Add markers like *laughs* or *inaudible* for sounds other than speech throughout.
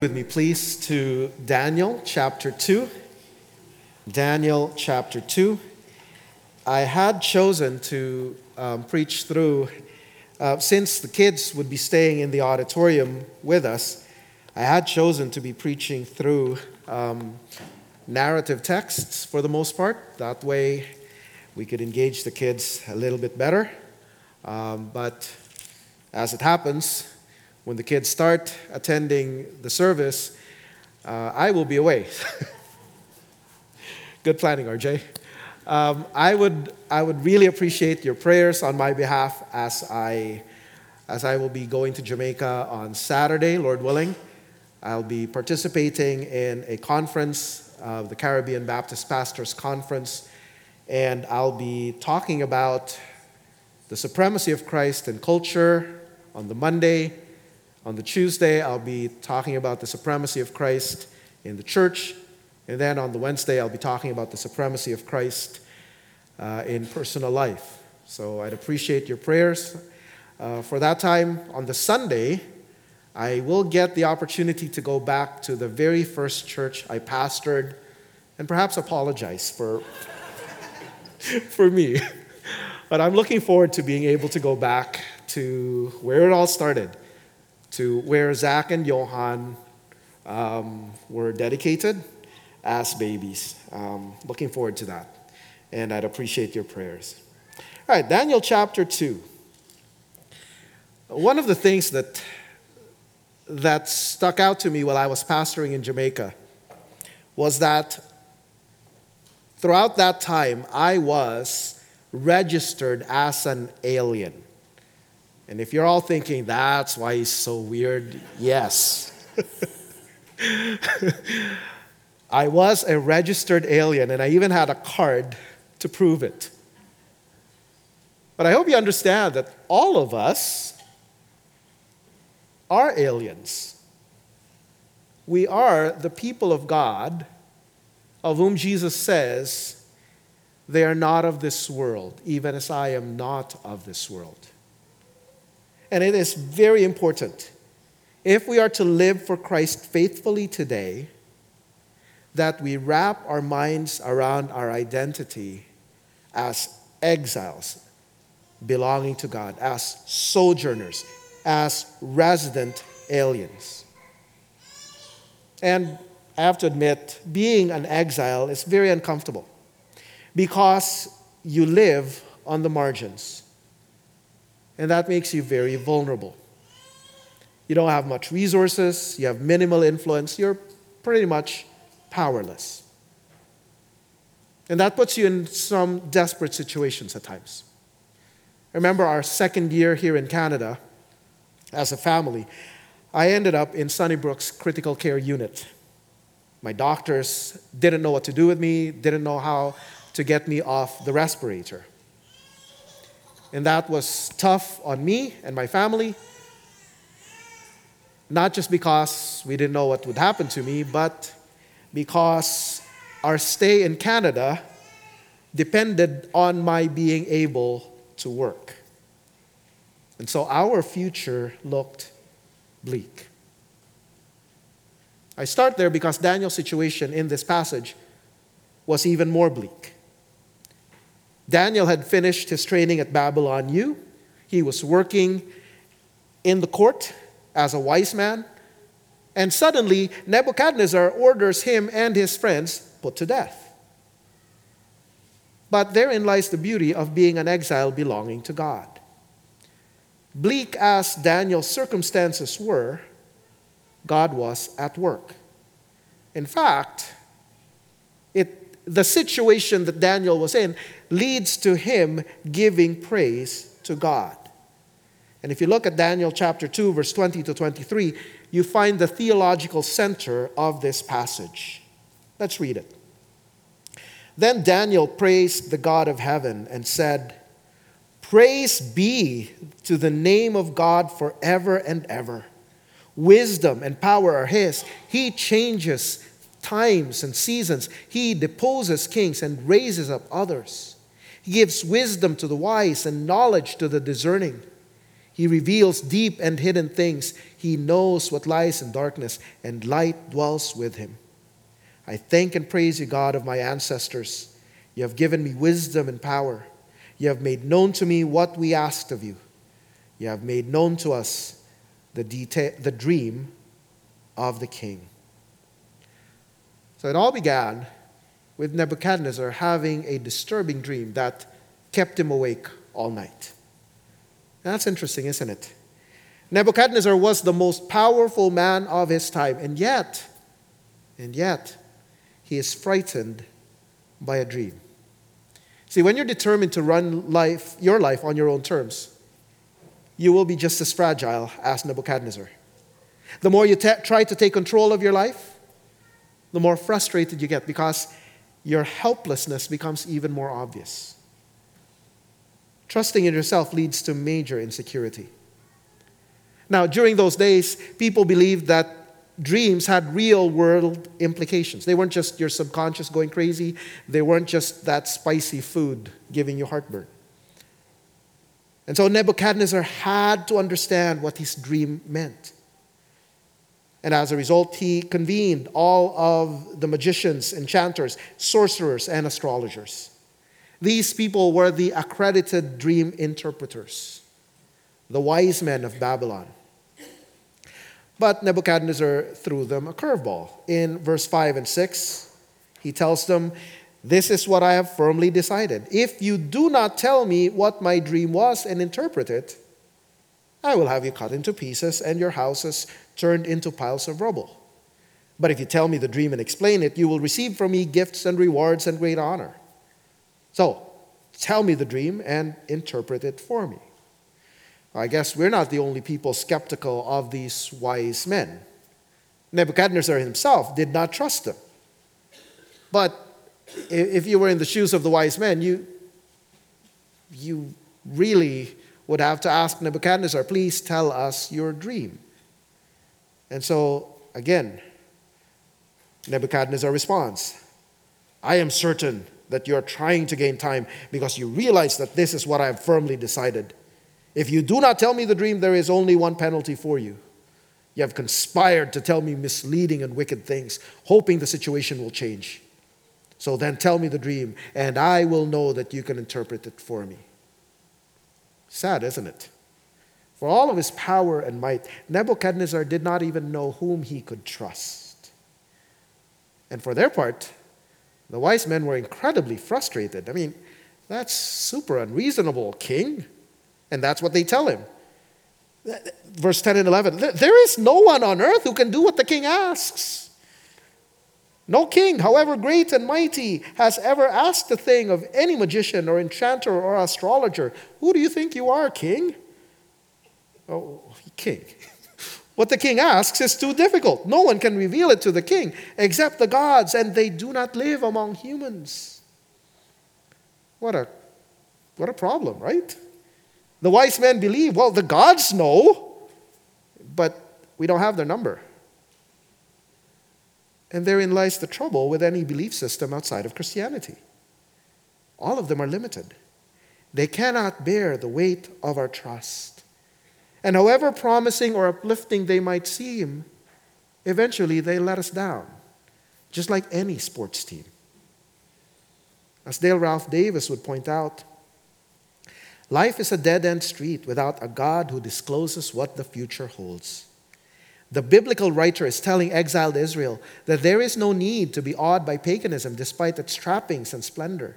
with me, please, to Daniel chapter 2. Daniel chapter 2. I had chosen to um, preach through, uh, since the kids would be staying in the auditorium with us, I had chosen to be preaching through um, narrative texts for the most part. That way we could engage the kids a little bit better. Um, but as it happens, when the kids start attending the service, uh, I will be away. *laughs* Good planning, RJ. Um, I, would, I would really appreciate your prayers on my behalf as I, as I will be going to Jamaica on Saturday, Lord willing. I'll be participating in a conference, uh, the Caribbean Baptist Pastors Conference, and I'll be talking about the supremacy of Christ and culture on the Monday on the Tuesday, I'll be talking about the supremacy of Christ in the church. And then on the Wednesday, I'll be talking about the supremacy of Christ uh, in personal life. So I'd appreciate your prayers. Uh, for that time, on the Sunday, I will get the opportunity to go back to the very first church I pastored and perhaps apologize for, *laughs* for me. But I'm looking forward to being able to go back to where it all started to where Zach and Johan um, were dedicated as babies. Um, looking forward to that. And I'd appreciate your prayers. All right, Daniel chapter 2. One of the things that, that stuck out to me while I was pastoring in Jamaica was that throughout that time, I was registered as an alien. And if you're all thinking that's why he's so weird, yes. *laughs* I was a registered alien, and I even had a card to prove it. But I hope you understand that all of us are aliens. We are the people of God, of whom Jesus says, They are not of this world, even as I am not of this world. And it is very important, if we are to live for Christ faithfully today, that we wrap our minds around our identity as exiles belonging to God, as sojourners, as resident aliens. And I have to admit, being an exile is very uncomfortable because you live on the margins and that makes you very vulnerable. You don't have much resources, you have minimal influence, you're pretty much powerless. And that puts you in some desperate situations at times. remember our second year here in Canada as a family. I ended up in Sunnybrook's critical care unit. My doctors didn't know what to do with me, didn't know how to get me off the respirator. And that was tough on me and my family. Not just because we didn't know what would happen to me, but because our stay in Canada depended on my being able to work. And so our future looked bleak. I start there because Daniel's situation in this passage was even more bleak. Daniel had finished his training at Babylon U. He was working in the court as a wise man. And suddenly, Nebuchadnezzar orders him and his friends put to death. But therein lies the beauty of being an exile belonging to God. Bleak as Daniel's circumstances were, God was at work. In fact, it, the situation that Daniel was in leads to him giving praise to God. And if you look at Daniel chapter 2, verse 20 to 23, you find the theological center of this passage. Let's read it. Then Daniel praised the God of heaven and said, Praise be to the name of God forever and ever. Wisdom and power are His. He changes times and seasons, He deposes kings and raises up others. He gives wisdom to the wise and knowledge to the discerning. He reveals deep and hidden things. He knows what lies in darkness, and light dwells with him. I thank and praise you, God of my ancestors. You have given me wisdom and power. You have made known to me what we asked of you. You have made known to us the, detail, the dream of the king. So it all began with Nebuchadnezzar having a disturbing dream that kept him awake all night. That's interesting, isn't it? Nebuchadnezzar was the most powerful man of his time, and yet, and yet, he is frightened by a dream. See, when you're determined to run life, your life on your own terms, you will be just as fragile as Nebuchadnezzar. The more you try to take control of your life, the more frustrated you get because your helplessness becomes even more obvious. Trusting in yourself leads to major insecurity. Now, during those days, people believed that dreams had real world implications. They weren't just your subconscious going crazy, they weren't just that spicy food giving you heartburn. And so Nebuchadnezzar had to understand what his dream meant. And as a result, he convened all of the magicians, enchanters, sorcerers, and astrologers. These people were the accredited dream interpreters, the wise men of Babylon. But Nebuchadnezzar threw them a curveball. In verse 5 and 6, he tells them, This is what I have firmly decided. If you do not tell me what my dream was and interpret it, I will have you cut into pieces and your houses turned into piles of rubble. But if you tell me the dream and explain it, you will receive from me gifts and rewards and great honor. So, tell me the dream and interpret it for me. I guess we're not the only people skeptical of these wise men. Nebuchadnezzar himself did not trust them. But if you were in the shoes of the wise men, you, you really would have to ask Nebuchadnezzar, please tell us your dream. And so, again, Nebuchadnezzar responds, I am certain that you're trying to gain time because you realize that this is what I have firmly decided. If you do not tell me the dream, there is only one penalty for you. You have conspired to tell me misleading and wicked things, hoping the situation will change. So then tell me the dream, and I will know that you can interpret it for me. Sad, isn't it? For all of his power and might, Nebuchadnezzar did not even know whom he could trust. And for their part, the wise men were incredibly frustrated. I mean, that's super unreasonable, king. And that's what they tell him. Verse 10 and 11 There is no one on earth who can do what the king asks. No king, however great and mighty, has ever asked a thing of any magician or enchanter or astrologer. Who do you think you are, king? Oh, king. *laughs* What the king asks is too difficult. No one can reveal it to the king except the gods, and they do not live among humans. What a, what a problem, right? The wise men believe, well, the gods know, but we don't have their number. And therein lies the trouble with any belief system outside of Christianity. All of them are limited. They cannot bear the weight of our trust. And however promising or uplifting they might seem, eventually they let us down, just like any sports team. As Dale Ralph Davis would point out, life is a dead end street without a God who discloses what the future holds. The biblical writer is telling exiled Israel that there is no need to be awed by paganism despite its trappings and splendor,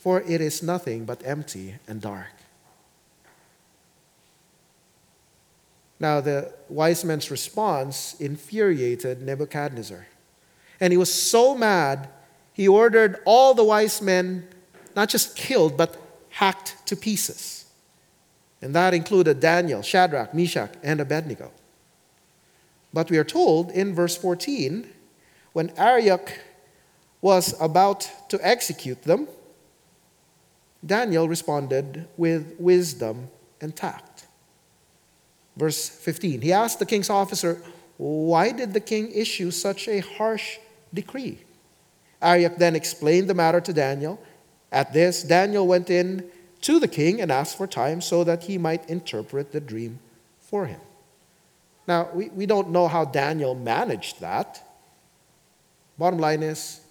for it is nothing but empty and dark. Now, the wise men's response infuriated Nebuchadnezzar. And he was so mad, he ordered all the wise men not just killed, but hacked to pieces. And that included Daniel, Shadrach, Meshach, and Abednego. But we are told in verse 14 when Arioch was about to execute them, Daniel responded with wisdom and tact. Verse 15 He asked the king's officer, Why did the king issue such a harsh decree? Arioch then explained the matter to Daniel. At this, Daniel went in to the king and asked for time so that he might interpret the dream for him. Now, we, we don't know how Daniel managed that. Bottom line is,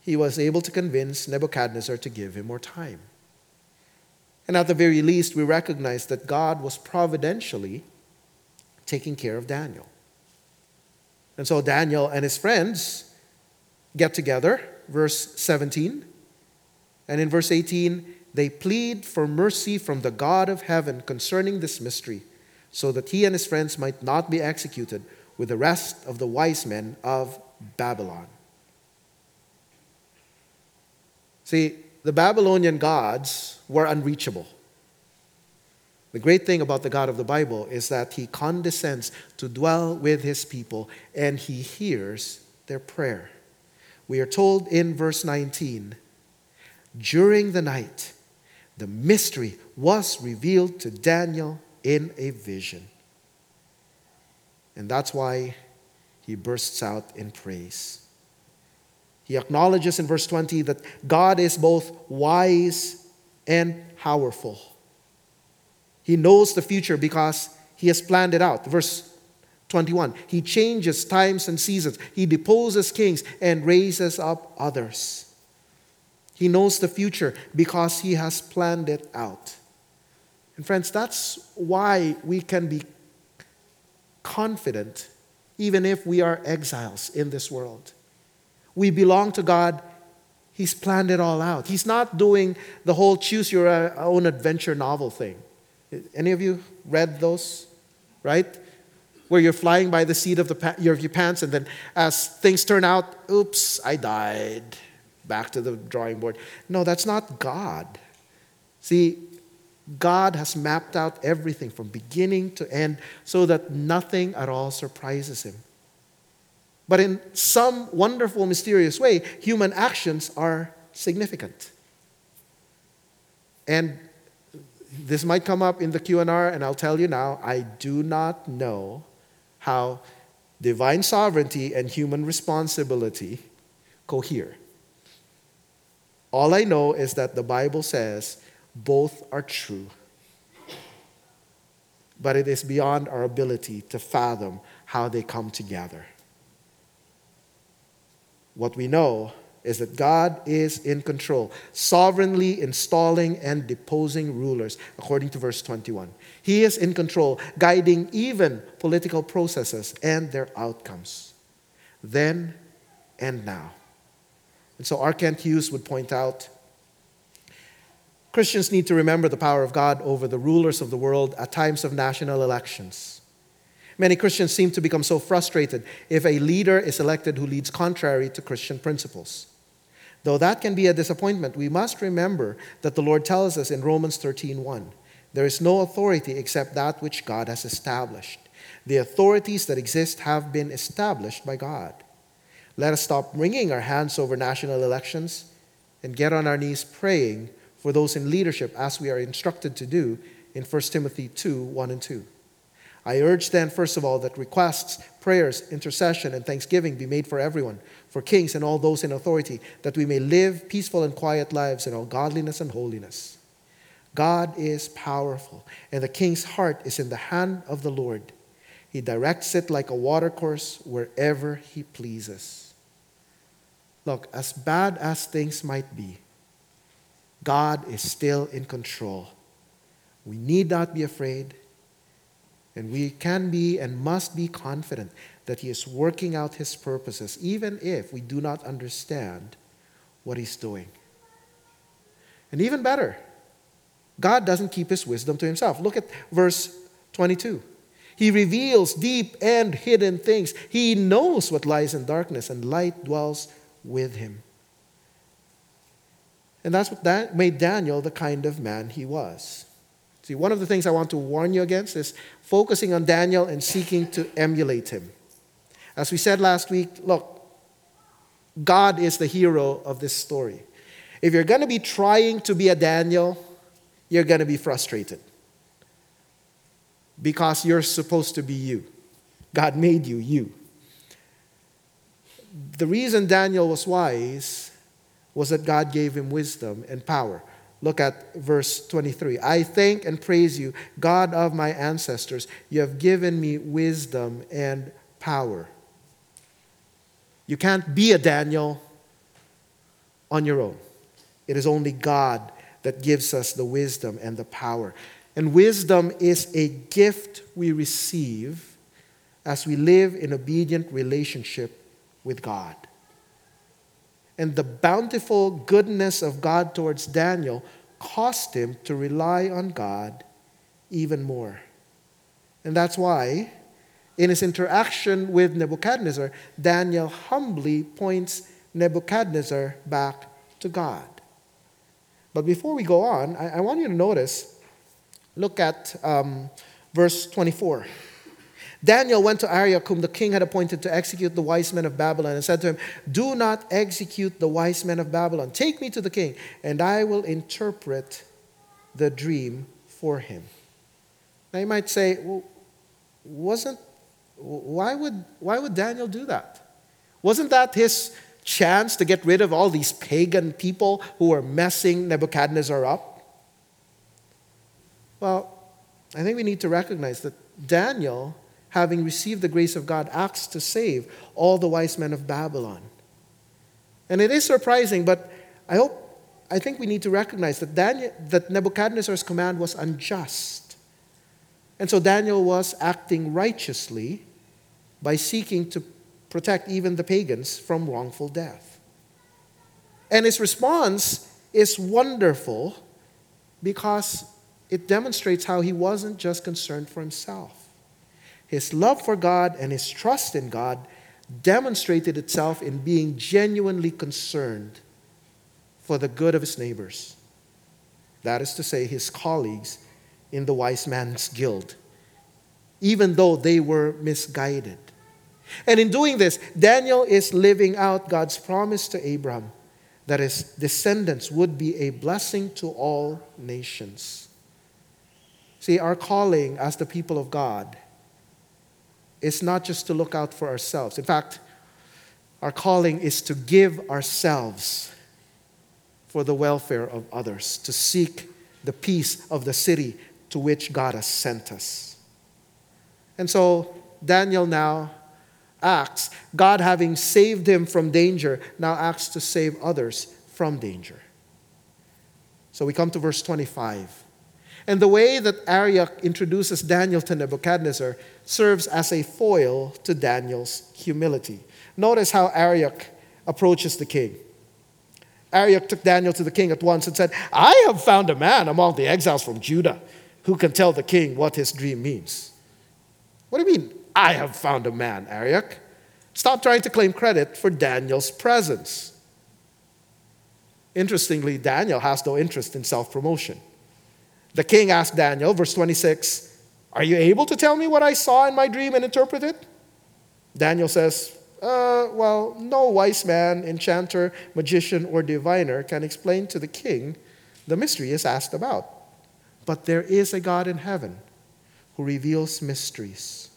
he was able to convince Nebuchadnezzar to give him more time. And at the very least, we recognize that God was providentially taking care of Daniel. And so Daniel and his friends get together, verse 17. And in verse 18, they plead for mercy from the God of heaven concerning this mystery, so that he and his friends might not be executed with the rest of the wise men of Babylon. See, the Babylonian gods were unreachable. The great thing about the God of the Bible is that he condescends to dwell with his people and he hears their prayer. We are told in verse 19 during the night, the mystery was revealed to Daniel in a vision. And that's why he bursts out in praise. He acknowledges in verse 20 that God is both wise and powerful. He knows the future because he has planned it out. Verse 21 He changes times and seasons, he deposes kings and raises up others. He knows the future because he has planned it out. And friends, that's why we can be confident even if we are exiles in this world. We belong to God. He's planned it all out. He's not doing the whole choose your uh, own adventure novel thing. Any of you read those? Right? Where you're flying by the seat of the, your, your pants, and then as things turn out, oops, I died back to the drawing board. No, that's not God. See, God has mapped out everything from beginning to end so that nothing at all surprises him. But in some wonderful, mysterious way, human actions are significant. And this might come up in the Q&R and I'll tell you now, I do not know how divine sovereignty and human responsibility cohere. All I know is that the Bible says both are true. But it is beyond our ability to fathom how they come together. What we know is that God is in control, sovereignly installing and deposing rulers, according to verse 21. He is in control, guiding even political processes and their outcomes, then and now. And so R. Kent Hughes would point out Christians need to remember the power of God over the rulers of the world at times of national elections. Many Christians seem to become so frustrated if a leader is elected who leads contrary to Christian principles. Though that can be a disappointment, we must remember that the Lord tells us in Romans 13:1, there is no authority except that which God has established. The authorities that exist have been established by God. Let us stop wringing our hands over national elections and get on our knees praying for those in leadership as we are instructed to do in 1 Timothy 2 1 and 2. I urge then, first of all, that requests, prayers, intercession, and thanksgiving be made for everyone, for kings and all those in authority, that we may live peaceful and quiet lives in all godliness and holiness. God is powerful, and the king's heart is in the hand of the Lord. He directs it like a watercourse wherever he pleases. Look, as bad as things might be, God is still in control. We need not be afraid, and we can be and must be confident that He is working out His purposes, even if we do not understand what He's doing. And even better, God doesn't keep His wisdom to Himself. Look at verse 22. He reveals deep and hidden things. He knows what lies in darkness, and light dwells with him. And that's what that made Daniel the kind of man he was. See, one of the things I want to warn you against is focusing on Daniel and seeking to emulate him. As we said last week, look, God is the hero of this story. If you're going to be trying to be a Daniel, you're going to be frustrated because you're supposed to be you. God made you, you the reason Daniel was wise was that God gave him wisdom and power. Look at verse 23. I thank and praise you, God of my ancestors. You have given me wisdom and power. You can't be a Daniel on your own. It is only God that gives us the wisdom and the power. And wisdom is a gift we receive as we live in obedient relationship with God. And the bountiful goodness of God towards Daniel caused him to rely on God even more. And that's why, in his interaction with Nebuchadnezzar, Daniel humbly points Nebuchadnezzar back to God. But before we go on, I, I want you to notice, look at um, verse 24. Daniel went to Arioch, whom the king had appointed to execute the wise men of Babylon, and said to him, Do not execute the wise men of Babylon. Take me to the king, and I will interpret the dream for him. Now you might say, well, wasn't why would why would Daniel do that? Wasn't that his chance to get rid of all these pagan people who were messing Nebuchadnezzar up? Well, I think we need to recognize that Daniel having received the grace of God, acts to save all the wise men of Babylon. And it is surprising, but I hope, I think we need to recognize that, Daniel, that Nebuchadnezzar's command was unjust. And so Daniel was acting righteously by seeking to protect even the pagans from wrongful death. And his response is wonderful because it demonstrates how he wasn't just concerned for himself. His love for God and his trust in God demonstrated itself in being genuinely concerned for the good of his neighbors. That is to say, his colleagues in the wise man's guild, even though they were misguided. And in doing this, Daniel is living out God's promise to Abraham that his descendants would be a blessing to all nations. See, our calling as the people of God is not just to look out for ourselves. In fact, our calling is to give ourselves for the welfare of others, to seek the peace of the city to which God has sent us. And so Daniel now acts, God having saved him from danger, now acts to save others from danger. So we come to verse 25. And the way that Arioch introduces Daniel to Nebuchadnezzar serves as a foil to Daniel's humility. Notice how Arioch approaches the king. Arioch took Daniel to the king at once and said, I have found a man among the exiles from Judah who can tell the king what his dream means. What do you mean, I have found a man, Arioch? Stop trying to claim credit for Daniel's presence. Interestingly, Daniel has no interest in self promotion. The king asked Daniel, verse 26, Are you able to tell me what I saw in my dream and interpret it? Daniel says, uh, Well, no wise man, enchanter, magician, or diviner can explain to the king the mystery is asked about. But there is a God in heaven who reveals mysteries.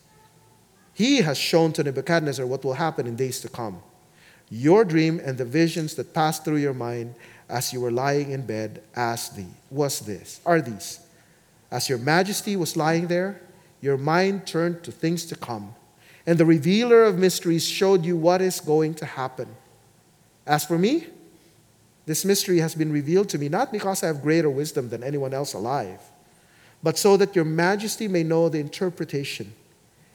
He has shown to Nebuchadnezzar what will happen in days to come. Your dream and the visions that passed through your mind as you were lying in bed as the was this? Are these? As your majesty was lying there your mind turned to things to come and the revealer of mysteries showed you what is going to happen. As for me this mystery has been revealed to me not because i have greater wisdom than anyone else alive but so that your majesty may know the interpretation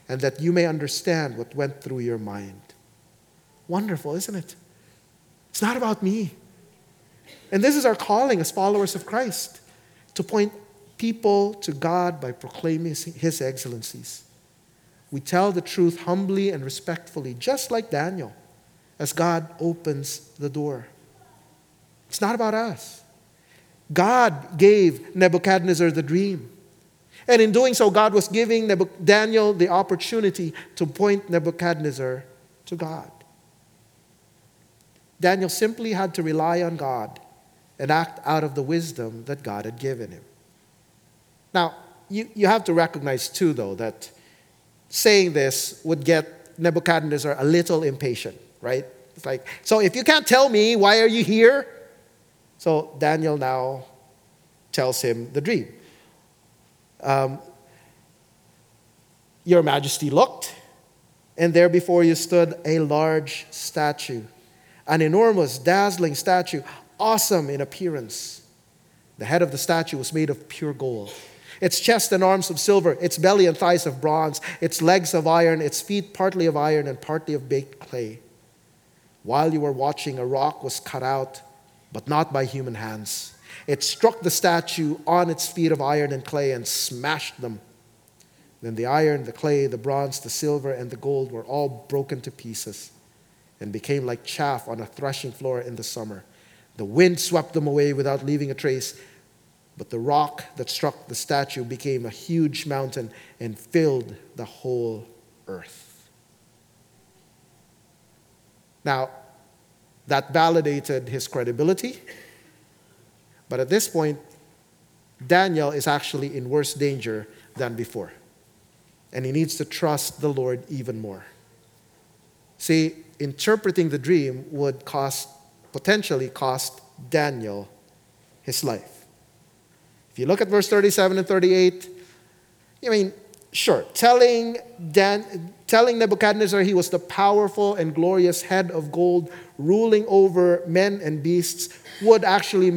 and that you may understand what went through your mind. Wonderful isn't it? It's not about me and this is our calling as followers of Christ to point people to God by proclaiming His excellencies. We tell the truth humbly and respectfully, just like Daniel, as God opens the door. It's not about us. God gave Nebuchadnezzar the dream. And in doing so, God was giving Daniel the opportunity to point Nebuchadnezzar to God. Daniel simply had to rely on God and act out of the wisdom that God had given him. Now, you, you have to recognize too, though, that saying this would get Nebuchadnezzar a little impatient, right? It's like, so if you can't tell me, why are you here? So Daniel now tells him the dream. Um, Your Majesty looked, and there before you stood a large statue, an enormous, dazzling statue, awesome in appearance. The head of the statue was made of pure gold. Its chest and arms of silver, its belly and thighs of bronze, its legs of iron, its feet partly of iron and partly of baked clay. While you were watching, a rock was cut out, but not by human hands. It struck the statue on its feet of iron and clay and smashed them. Then the iron, the clay, the bronze, the silver, and the gold were all broken to pieces and became like chaff on a threshing floor in the summer. The wind swept them away without leaving a trace, but the rock that struck the statue became a huge mountain and filled the whole earth. Now, that validated his credibility, but at this point, Daniel is actually in worse danger than before. And he needs to trust the Lord even more. See, interpreting the dream would cost, potentially cost Daniel his life. If you look at verse 37 and 38, I mean, sure, telling, Dan, telling Nebuchadnezzar he was the powerful and glorious head of gold ruling over men and beasts would actually